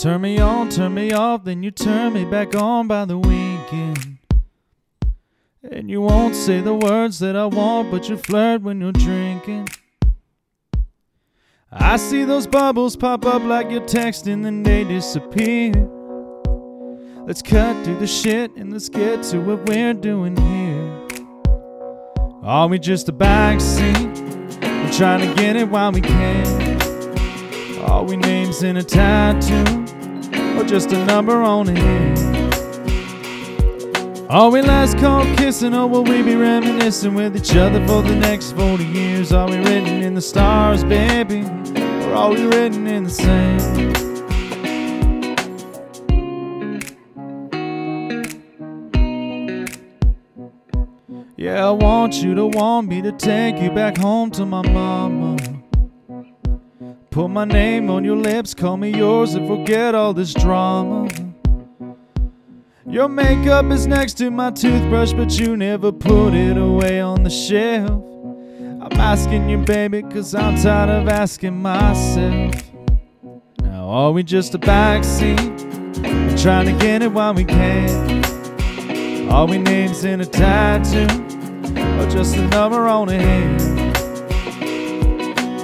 turn me on, turn me off, then you turn me back on by the weekend. And you won't say the words that I want, but you flirt when you're drinking. I see those bubbles pop up like you're texting, then they disappear. Let's cut through the shit and let's get to what we're doing here. Are we just a backseat? We're trying to get it while we can. Are we names in a tattoo? Or just a number on hand? Are we last call kissing or will we be reminiscing with each other for the next 40 years? Are we written in the stars, baby? Or are we written in the sand? Yeah, I want you to want me to take you back home to my mama. Put my name on your lips, call me yours, and forget all this drama. Your makeup is next to my toothbrush, but you never put it away on the shelf. I'm asking you, baby, cause I'm tired of asking myself. Now, are we just a backseat? We're trying to get it while we can. Are we names in a tattoo? Or just a number on a hand?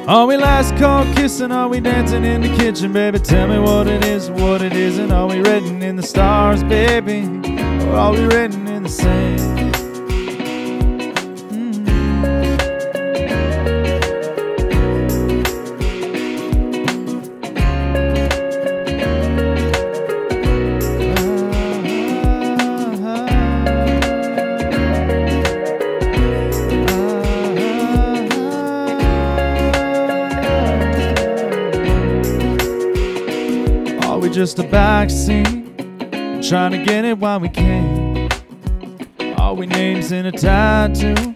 Are we last call kissing? Are we dancing in the kitchen, baby? Tell me what it is, what it isn't. Are we written in the stars, baby? Or are we written in the sand? Just a backseat? Trying to get it while we can. Are we names in a tattoo?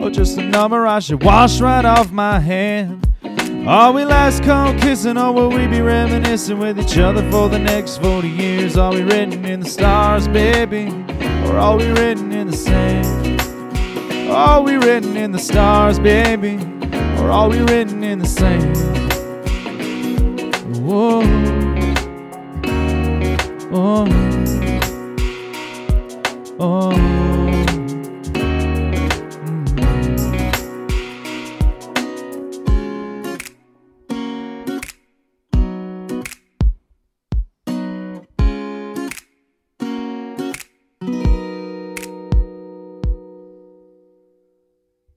Or just a number I should wash right off my hand? Are we last call kissing or will we be reminiscing with each other for the next 40 years? Are we written in the stars, baby? Or are we written in the sand? Are we written in the stars, baby? Or are we written in the sand? Whoa.